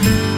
Cause